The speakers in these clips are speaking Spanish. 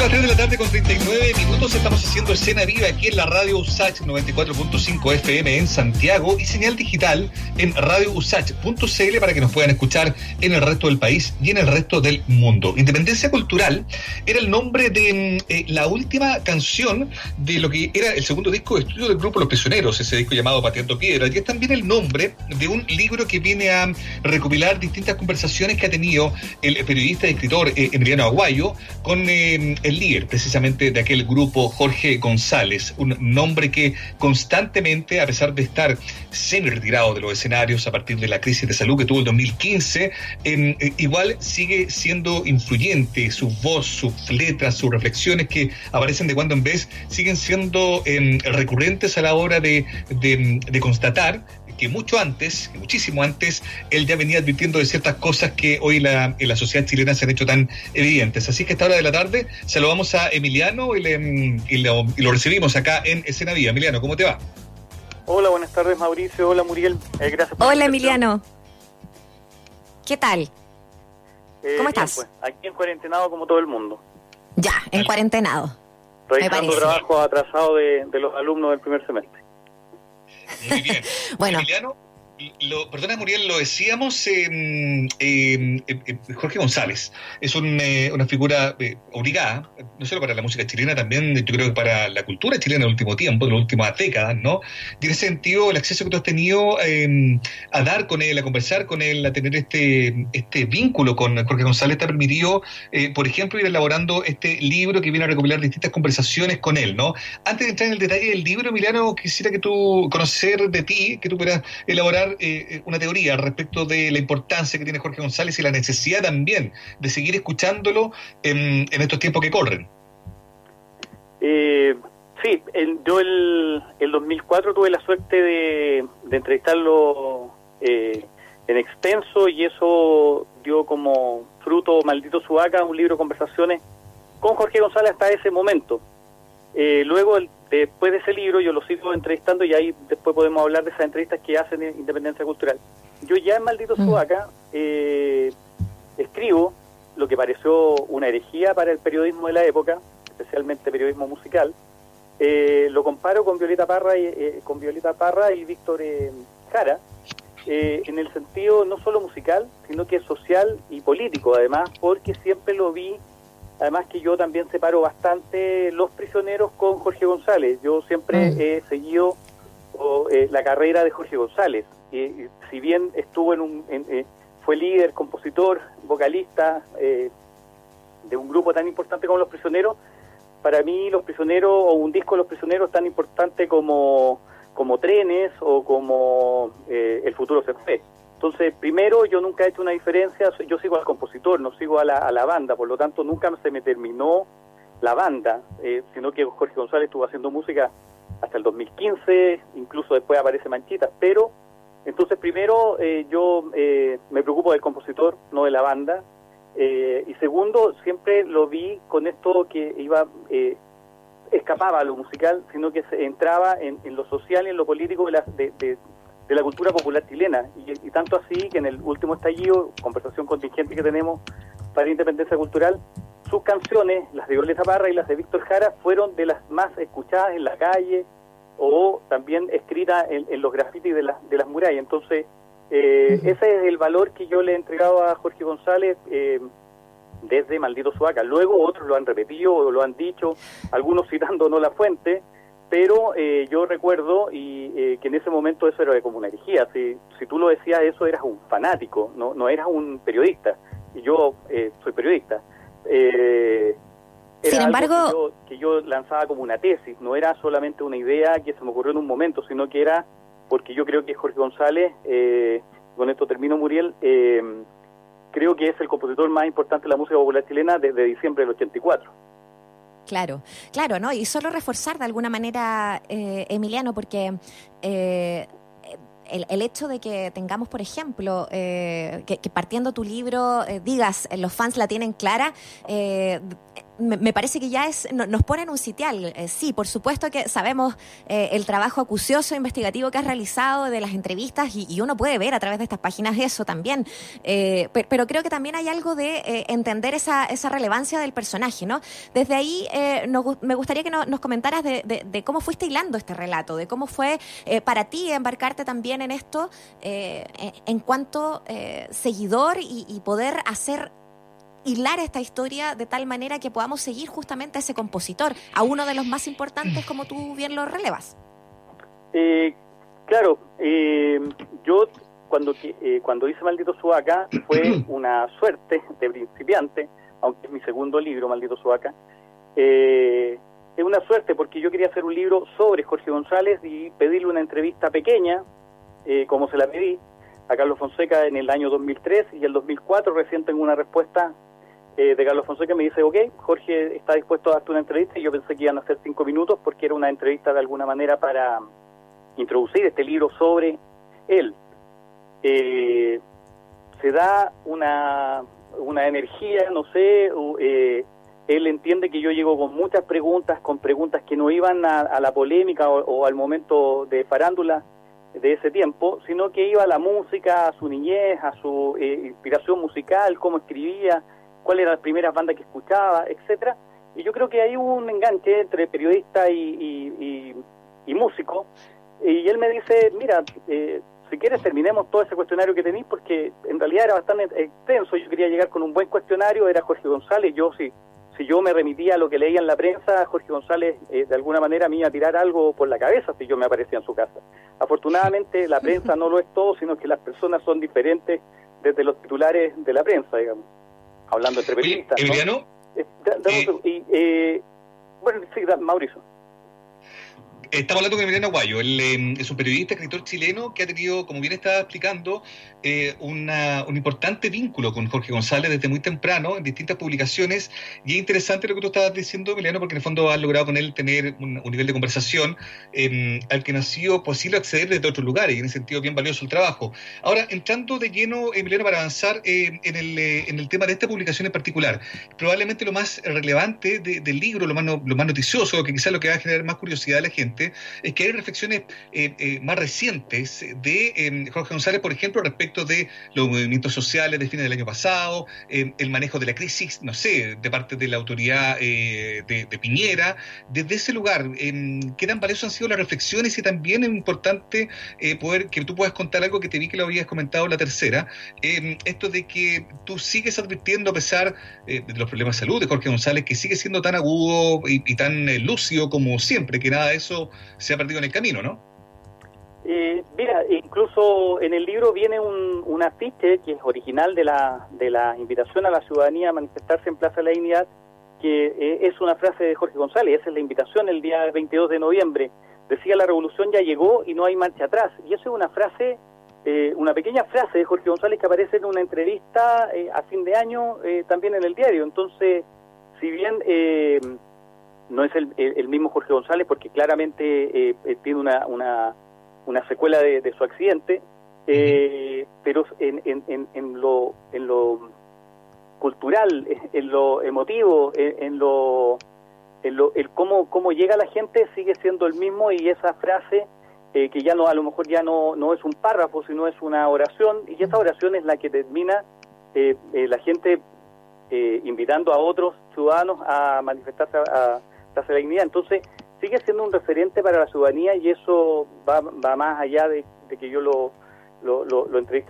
Son las 3 de la tarde con 39 minutos. Estamos haciendo escena viva aquí en la radio USACH 94.5 FM en Santiago y señal digital en radiousach.cl para que nos puedan escuchar en el resto del país y en el resto del mundo. Independencia Cultural era el nombre de eh, la última canción de lo que era el segundo disco de estudio del grupo Los Prisioneros, ese disco llamado Pateando Piedra, y es también el nombre de un libro que viene a recopilar distintas conversaciones que ha tenido el periodista y escritor eh, Emiliano Aguayo con eh, el líder precisamente de aquel grupo, Jorge González, un nombre que constantemente, a pesar de estar semi retirado de los escenarios a partir de la crisis de salud que tuvo el 2015, eh, igual sigue siendo influyente, su voz, sus letras, sus reflexiones que aparecen de cuando en vez siguen siendo em, recurrentes a la hora de, de constatar que mucho antes, muchísimo antes, él ya venía advirtiendo de ciertas cosas que hoy la, en la sociedad chilena se han hecho tan evidentes. Así que a esta hora de la tarde saludamos a Emiliano y, lo, recibimos acá en Escena Vía. Emiliano, ¿cómo te va? Hola, buenas tardes Mauricio. Hola Muriel. Eh, gracias por Hola Emiliano. ¿Qué tal? Eh, ¿Cómo estás? Pues, aquí en cuarentenado como todo el mundo. Ya, en cuarentenado. Realizando trabajo atrasado de los alumnos del primer semestre. Muy bien. bueno. Emiliano, lo, perdona Muriel, lo decíamos, em, em, em, Jorge González es eh, una figura eh, obligada, no solo para la música chilena, también yo creo que para la cultura chilena en el último tiempo, en las últimas décadas, ¿no? Tiene sentido el acceso que tú has tenido a dar con él, a conversar con él, a tener este, este vínculo con Jorge González, te ha permitido, eh, por ejemplo, ir elaborando este libro que viene a recopilar distintas conversaciones con él, ¿no? Antes de entrar en el detalle del libro, Emiliano, quisiera que tú conocer de ti, que tú puedas elaborar eh, eh, una teoría respecto de la importancia que tiene Jorge González y la necesidad también de seguir escuchándolo en, estos tiempos que corren. Eh, sí, yo el, el 2004 tuve la suerte de, entrevistarlo eh, en extenso y eso dio como fruto Maldito Subaca, un libro de conversaciones con Jorge González hasta ese momento. luego el Después de ese libro yo lo sigo entrevistando y ahí después podemos hablar de esas entrevistas que hacen en Independencia Cultural. Yo ya en Maldito mm. Sudaca eh, escribo lo que pareció una herejía para el periodismo de la época, especialmente periodismo musical. Eh, lo comparo con Violeta Parra y, eh, con Violeta Parra y Víctor Jara, en el sentido no solo musical, sino que social y político, además, porque siempre lo vi Además que yo también separo bastante los prisioneros con Jorge González. Yo siempre mm. he seguido eh, la carrera de Jorge González. Y, si bien estuvo en un, eh, fue líder, compositor, vocalista eh, de un grupo tan importante como Los Prisioneros, para mí Los Prisioneros o un disco de Los Prisioneros tan importante como, como Trenes o como El Futuro se fue. Entonces, primero, yo nunca he hecho una diferencia, yo sigo al compositor, no sigo a la, a la banda, por lo tanto, nunca se me terminó la banda, eh, sino que Jorge González estuvo haciendo música hasta el 2015, incluso después aparece Manchitas, pero entonces primero eh, yo eh, me preocupo del compositor, no de la banda, y segundo, siempre lo vi con esto que iba, escapaba a lo musical, sino que se entraba en, lo social y en lo político de, la, de la cultura popular chilena. Y, tanto así que en el último estallido, conversación contingente que tenemos para Independencia Cultural, sus canciones, las de Violeta Parra y las de Víctor Jara, fueron de las más escuchadas en la calle o también escritas en, los grafitis de, de las murallas. Entonces, eh, ese es el valor que yo le he entregado a Jorge González. Eh, desde Maldito Suaca. Luego otros lo han repetido o lo han dicho, algunos citando no la fuente, pero eh, yo recuerdo y eh, que en ese momento eso era como una herejía. Si, si tú lo decías, eso eras un fanático, no, no eras un periodista. Y yo eh, soy periodista. Sin embargo... Que yo, lanzaba como una tesis, no era solamente una idea que se me ocurrió en un momento, sino que era porque yo creo que Jorge González, con esto termino Muriel, creo que es el compositor más importante de la música popular chilena desde diciembre del 84. Claro, claro, ¿no? Y solo reforzar de alguna manera, eh, Emiliano, porque eh, el, hecho de que tengamos, por ejemplo, eh, que, partiendo tu libro digas los fans la tienen clara, me, parece que ya es nos pone en un sitial. Eh, sí, por supuesto que sabemos eh, el trabajo acucioso investigativo que has realizado de las entrevistas y, uno puede ver a través de estas páginas eso también. pero, creo que también hay algo de entender esa, esa relevancia del personaje, ¿no? Desde ahí me gustaría que nos comentaras de, cómo fuiste hilando este relato, de cómo fue para ti embarcarte también en esto en cuanto seguidor y poder hacer hilar esta historia de tal manera que podamos seguir justamente a ese compositor, a uno de los más importantes como tú bien lo relevas. Eh, claro, eh, yo cuando, eh, cuando hice Maldito Suaca fue una suerte de principiante, aunque es mi segundo libro, Maldito Suaca. es una suerte porque yo quería hacer un libro sobre Jorge González y pedirle una entrevista pequeña, como se la pedí, a Carlos Fonseca en el año 2003 y el 2004 recién tengo una respuesta eh, de Carlos Fonseca me dice, ok, Jorge está dispuesto a darte una entrevista y yo pensé que iban a ser cinco minutos porque era una entrevista de alguna manera para introducir este libro sobre él. Eh, se da una, una energía, no sé, eh, él entiende que yo llego con muchas preguntas, con preguntas que no iban a, la polémica o, al momento de farándula de ese tiempo, sino que iba a la música, a su niñez, a su inspiración musical, cómo escribía, cuáles eran las primeras bandas que escuchaba, etcétera. Y yo creo que hay un enganche entre periodista y, músico. Y él me dice, mira, eh, si quieres terminemos todo ese cuestionario que tenéis, porque en realidad era bastante extenso. Yo quería llegar con un buen cuestionario, era Jorge González. Yo, si, si yo me remitía a lo que leía en la prensa, Jorge González eh, de alguna manera me iba a tirar algo por la cabeza si yo me aparecía en su casa. Afortunadamente, la prensa no lo es todo, sino que las personas son diferentes desde los titulares de la prensa, digamos hablando entre periodistas. Emiliano. Eh, y, eh, bueno, sí, Mauricio. Estamos hablando con Emiliano Aguayo, él em, es un periodista, escritor chileno que ha tenido, como bien estaba explicando, eh, una, un importante vínculo con Jorge González desde muy temprano en distintas publicaciones. Y es interesante lo que tú estabas diciendo, Emiliano, porque en el fondo has logrado con él tener un, nivel de conversación em, al que no ha sido posible acceder desde otros lugares y en ese sentido bien valioso el trabajo. Ahora, entrando de lleno, Emiliano, para avanzar em, en, el, eh, en el tema de esta publicación en particular, probablemente lo más relevante del libro, lo más, lo más noticioso, que quizás lo que va a generar más curiosidad a la gente, es que hay reflexiones eh, eh, más recientes de em, Jorge González, por ejemplo, respecto de los movimientos sociales de fines del año pasado, em, el manejo de la crisis, no sé, de parte de la autoridad eh, de, Piñera. Desde ese lugar, em, ¿qué tan valiosas han sido las reflexiones? Y también es importante poder que tú puedas contar algo que te vi que lo habías comentado la tercera, esto de que tú sigues advirtiendo, a pesar de los problemas de salud de Jorge González, que sigue siendo tan agudo y, y tan lúcido como siempre, que nada de eso se ha perdido en el camino, ¿no? Eh, mira, incluso en el libro viene un, un, afiche que es original de la, de la invitación a la ciudadanía a manifestarse en Plaza de la Dignidad, que eh, es una frase de Jorge González, esa es la invitación el día 22 de noviembre. Decía, la revolución ya llegó y no hay marcha atrás. Y eso es una frase, eh, una pequeña frase de Jorge González que aparece en una entrevista a fin de año también en el diario. Entonces, si bien no es el, mismo Jorge González porque claramente eh, eh, tiene una, una, una secuela de, su accidente, eh, pero en, en, en, lo, en lo cultural, en lo emotivo, en, lo, en lo el cómo, cómo llega la gente sigue siendo el mismo y esa frase que ya no a lo mejor ya no, no es un párrafo sino es una oración y esa oración es la que termina la gente invitando a otros ciudadanos a manifestarse a, la dignidad. Entonces, sigue siendo un referente para la ciudadanía y eso va, va más allá de, que yo lo, lo, lo,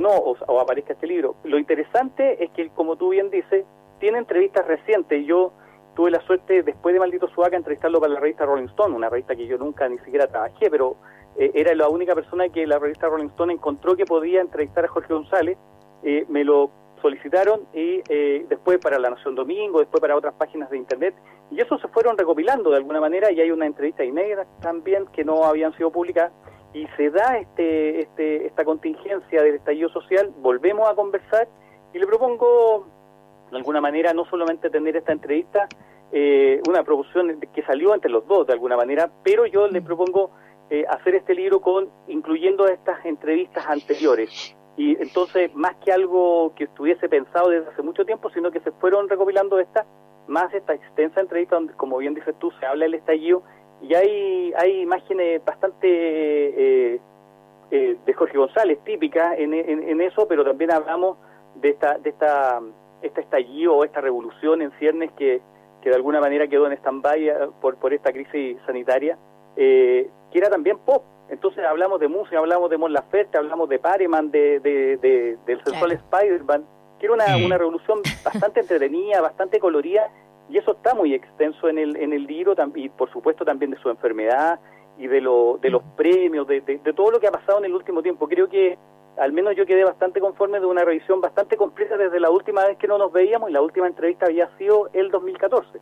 no, o, aparezca este libro. Lo interesante es que, como tú bien dices, tiene entrevistas recientes. Yo tuve la suerte, después de Maldito Suaca, entrevistarlo para la revista Rolling Stone, una revista que yo nunca ni siquiera trabajé, pero eh, era la única persona que la revista Rolling Stone encontró que podía entrevistar a Jorge González. Eh, me lo solicitaron y eh, después para La Nación Domingo, después para otras páginas de Internet. Y eso se fueron recopilando de alguna manera y hay una entrevista inédita también que no habían sido publicadas y se da este, este, esta contingencia del estallido social, volvemos a conversar y le propongo de alguna manera no solamente tener esta entrevista, eh, una proposición que salió entre los dos de alguna manera, pero yo le propongo eh, hacer este libro con incluyendo estas entrevistas anteriores. Y entonces, más que algo que estuviese pensado desde hace mucho tiempo, sino que se fueron recopilando estas más esta extensa entrevista donde, como bien dices tú, se habla del estallido y hay, hay imágenes bastante eh, eh, de Jorge González típicas en, en, eso, pero también hablamos de esta, de esta, este estallido o esta revolución en ciernes que, que de alguna manera quedó en stand-by eh, por, por esta crisis sanitaria, que era también pop. Entonces hablamos de música, hablamos de Mon Laferte, hablamos de Pareman, de, de, del sensual Spider-Man, que era una, una revolución bastante entretenida, bastante colorida y eso está muy extenso en el, en el libro y por supuesto también de su enfermedad y de, lo, de los premios, de, de, todo lo que ha pasado en el último tiempo. Creo que al menos yo quedé bastante conforme de una revisión bastante completa desde la última vez que no nos veíamos y la última entrevista había sido el 2014.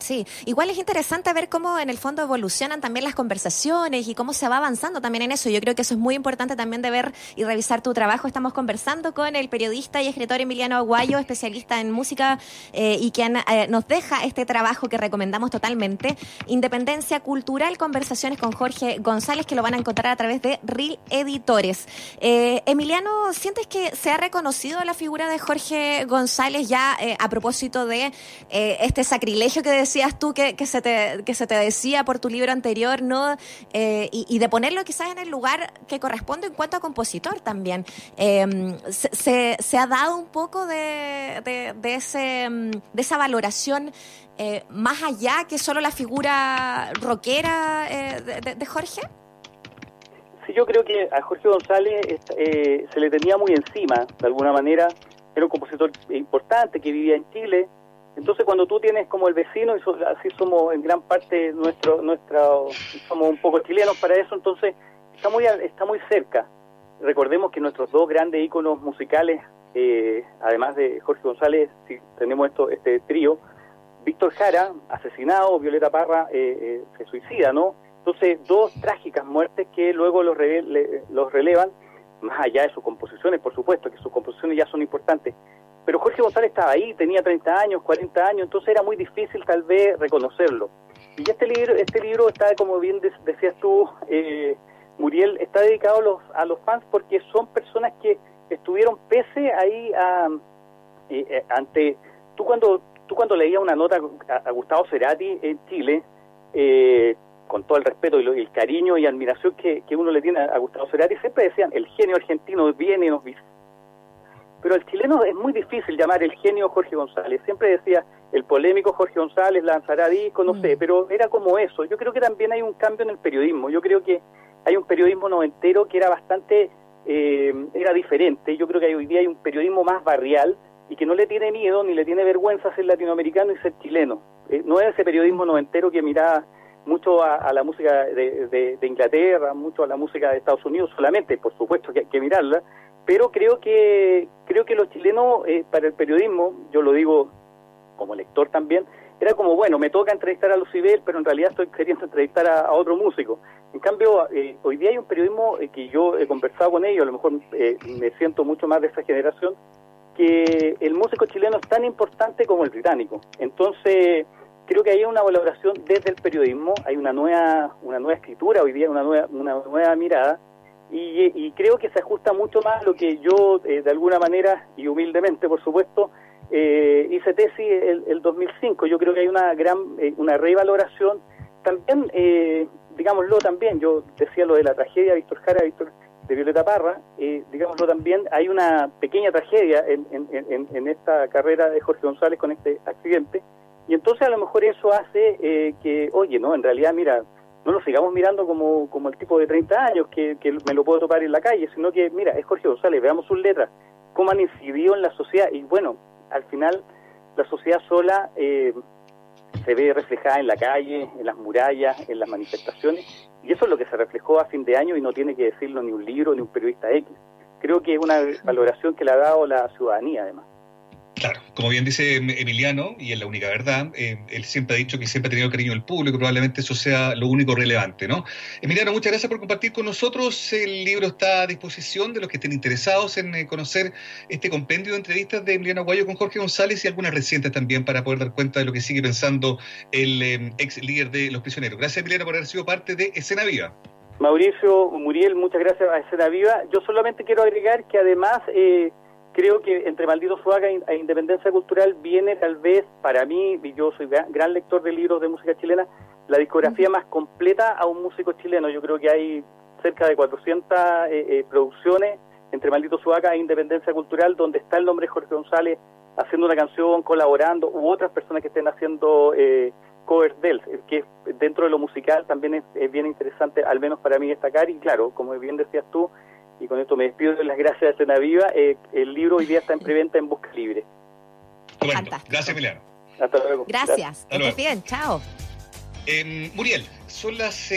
Sí, igual es interesante ver cómo en el fondo evolucionan también las conversaciones y cómo se va avanzando también en eso. Yo creo que eso es muy importante también de ver y revisar tu trabajo. Estamos conversando con el periodista y escritor Emiliano Aguayo, especialista en música eh, y quien eh, nos deja este trabajo que recomendamos totalmente, Independencia Cultural, conversaciones con Jorge González, que lo van a encontrar a través de RIL Editores. Eh, Emiliano, ¿sientes que se ha reconocido la figura de Jorge González ya a propósito de este sacrilegio que decías tú que, que, se te, que se te decía por tu libro anterior, ¿no? Eh, y, de ponerlo quizás en el lugar que corresponde en cuanto a compositor también. Em, se, se, ha dado un poco de, de, ese, mm, de esa valoración eh, más allá que solo la figura rockera eh, de, Jorge? Sí, yo creo que a Jorge González se le tenía muy encima, de alguna manera. Era un compositor importante que vivía en Chile, entonces cuando tú tienes como el vecino, y así somos en gran parte nuestro, nuestra, somos un poco chilenos para eso, entonces está muy, está muy cerca. Recordemos que nuestros dos grandes íconos musicales, eh, además de Jorge González, si tenemos esto, este trío, Víctor Jara, asesinado, Violeta Parra eh, eh, se suicida, ¿no? Entonces, dos trágicas muertes que luego los, los relevan, más allá de sus composiciones, por supuesto, que sus composiciones ya son importantes, pero Jorge González estaba ahí, tenía 30 años, 40 años, entonces era muy difícil tal vez reconocerlo. Y este libro, este libro está, como bien decías tú, eh, Muriel, está dedicado a los, a los fans porque son personas que estuvieron pese ahí a, eh, eh, ante... Tú cuando, tú cuando leías una nota a, Gustavo Cerati en Chile, con todo el respeto y, el cariño y admiración que, uno le tiene a, Gustavo Cerati, siempre decían, el genio argentino viene nos visita pero al chileno es muy difícil llamar el genio Jorge González. Siempre decía, el polémico Jorge González lanzará disco, no sé, mm. pero era como eso. Yo creo que también hay un cambio en el periodismo. Yo creo que hay un periodismo noventero que era bastante, eh, era diferente. Yo creo que hoy día hay un periodismo más barrial y que no le tiene miedo ni le tiene vergüenza ser latinoamericano y ser chileno. Eh, no es ese periodismo noventero que miraba mucho a, la música de, Inglaterra, mucho a la música de Estados Unidos solamente, por supuesto que hay que mirarla, pero creo que creo que los chilenos eh, para el periodismo, yo lo digo como lector también, era como, bueno, me toca entrevistar a Lucibel, pero en realidad estoy queriendo entrevistar a, otro músico. En cambio, eh, hoy día hay un periodismo eh, que yo he conversado con ellos, a lo mejor me siento mucho más de esa generación, que el músico chileno es tan importante como el británico. Entonces, creo que hay una valoración desde el periodismo, hay una nueva, una nueva escritura, hoy día una nueva, una nueva mirada, y, creo que se ajusta mucho más a lo que yo, eh, de alguna manera, y humildemente, por supuesto, eh, hice tesis el, el, 2005. Yo creo que hay una gran, eh, una revaloración. También, digámoslo también, yo decía lo de la tragedia de Víctor Jara, Víctor de Violeta Parra, digámoslo también, hay una pequeña tragedia en, en, en, esta carrera de Jorge González con este accidente, y entonces a lo mejor eso hace que, oye, no, en realidad, mira, no lo sigamos mirando como, como el tipo de 30 años que, que me lo puedo topar en la calle, sino que, mira, es Jorge González, veamos sus letras, cómo han incidido en la sociedad. Y bueno, al final la sociedad sola eh, se ve reflejada en la calle, en las murallas, en las manifestaciones, y eso es lo que se reflejó a fin de año y no tiene que decirlo ni un libro ni un periodista X. Creo que es una valoración que le ha dado la ciudadanía, además. Claro, como bien dice Emiliano, y es la única verdad, eh, él siempre ha dicho que siempre ha tenido cariño del público, probablemente eso sea lo único relevante, ¿no? Emiliano, muchas gracias por compartir con nosotros. El libro está a disposición de los que estén interesados en eh, conocer este compendio de entrevistas de Emiliano Aguayo con Jorge González y algunas recientes también para poder dar cuenta de lo que sigue pensando el eh, ex líder de Los Prisioneros. Gracias, Emiliano, por haber sido parte de Escena Viva. Mauricio Muriel, muchas gracias a Escena Viva. Yo solamente quiero agregar que además creo que entre Maldito Suaga e Independencia Cultural viene tal vez, para mí, y yo soy gran, lector de libros de música chilena, la discografía más completa a un músico chileno. Yo creo que hay cerca de 400 eh, eh, producciones entre Maldito Suaga e Independencia Cultural, donde está el nombre de Jorge González haciendo una canción, colaborando, u otras personas que estén haciendo eh, covers de él, que dentro de lo musical también es, bien interesante, al menos para mí destacar, y claro, como bien decías tú, y con esto me despido de las gracias de Cena Viva, eh, el libro hoy día está en preventa en Busca Libre. Gracias, Emiliano. Hasta luego. Gracias. Que bien. Chao. Muriel, son las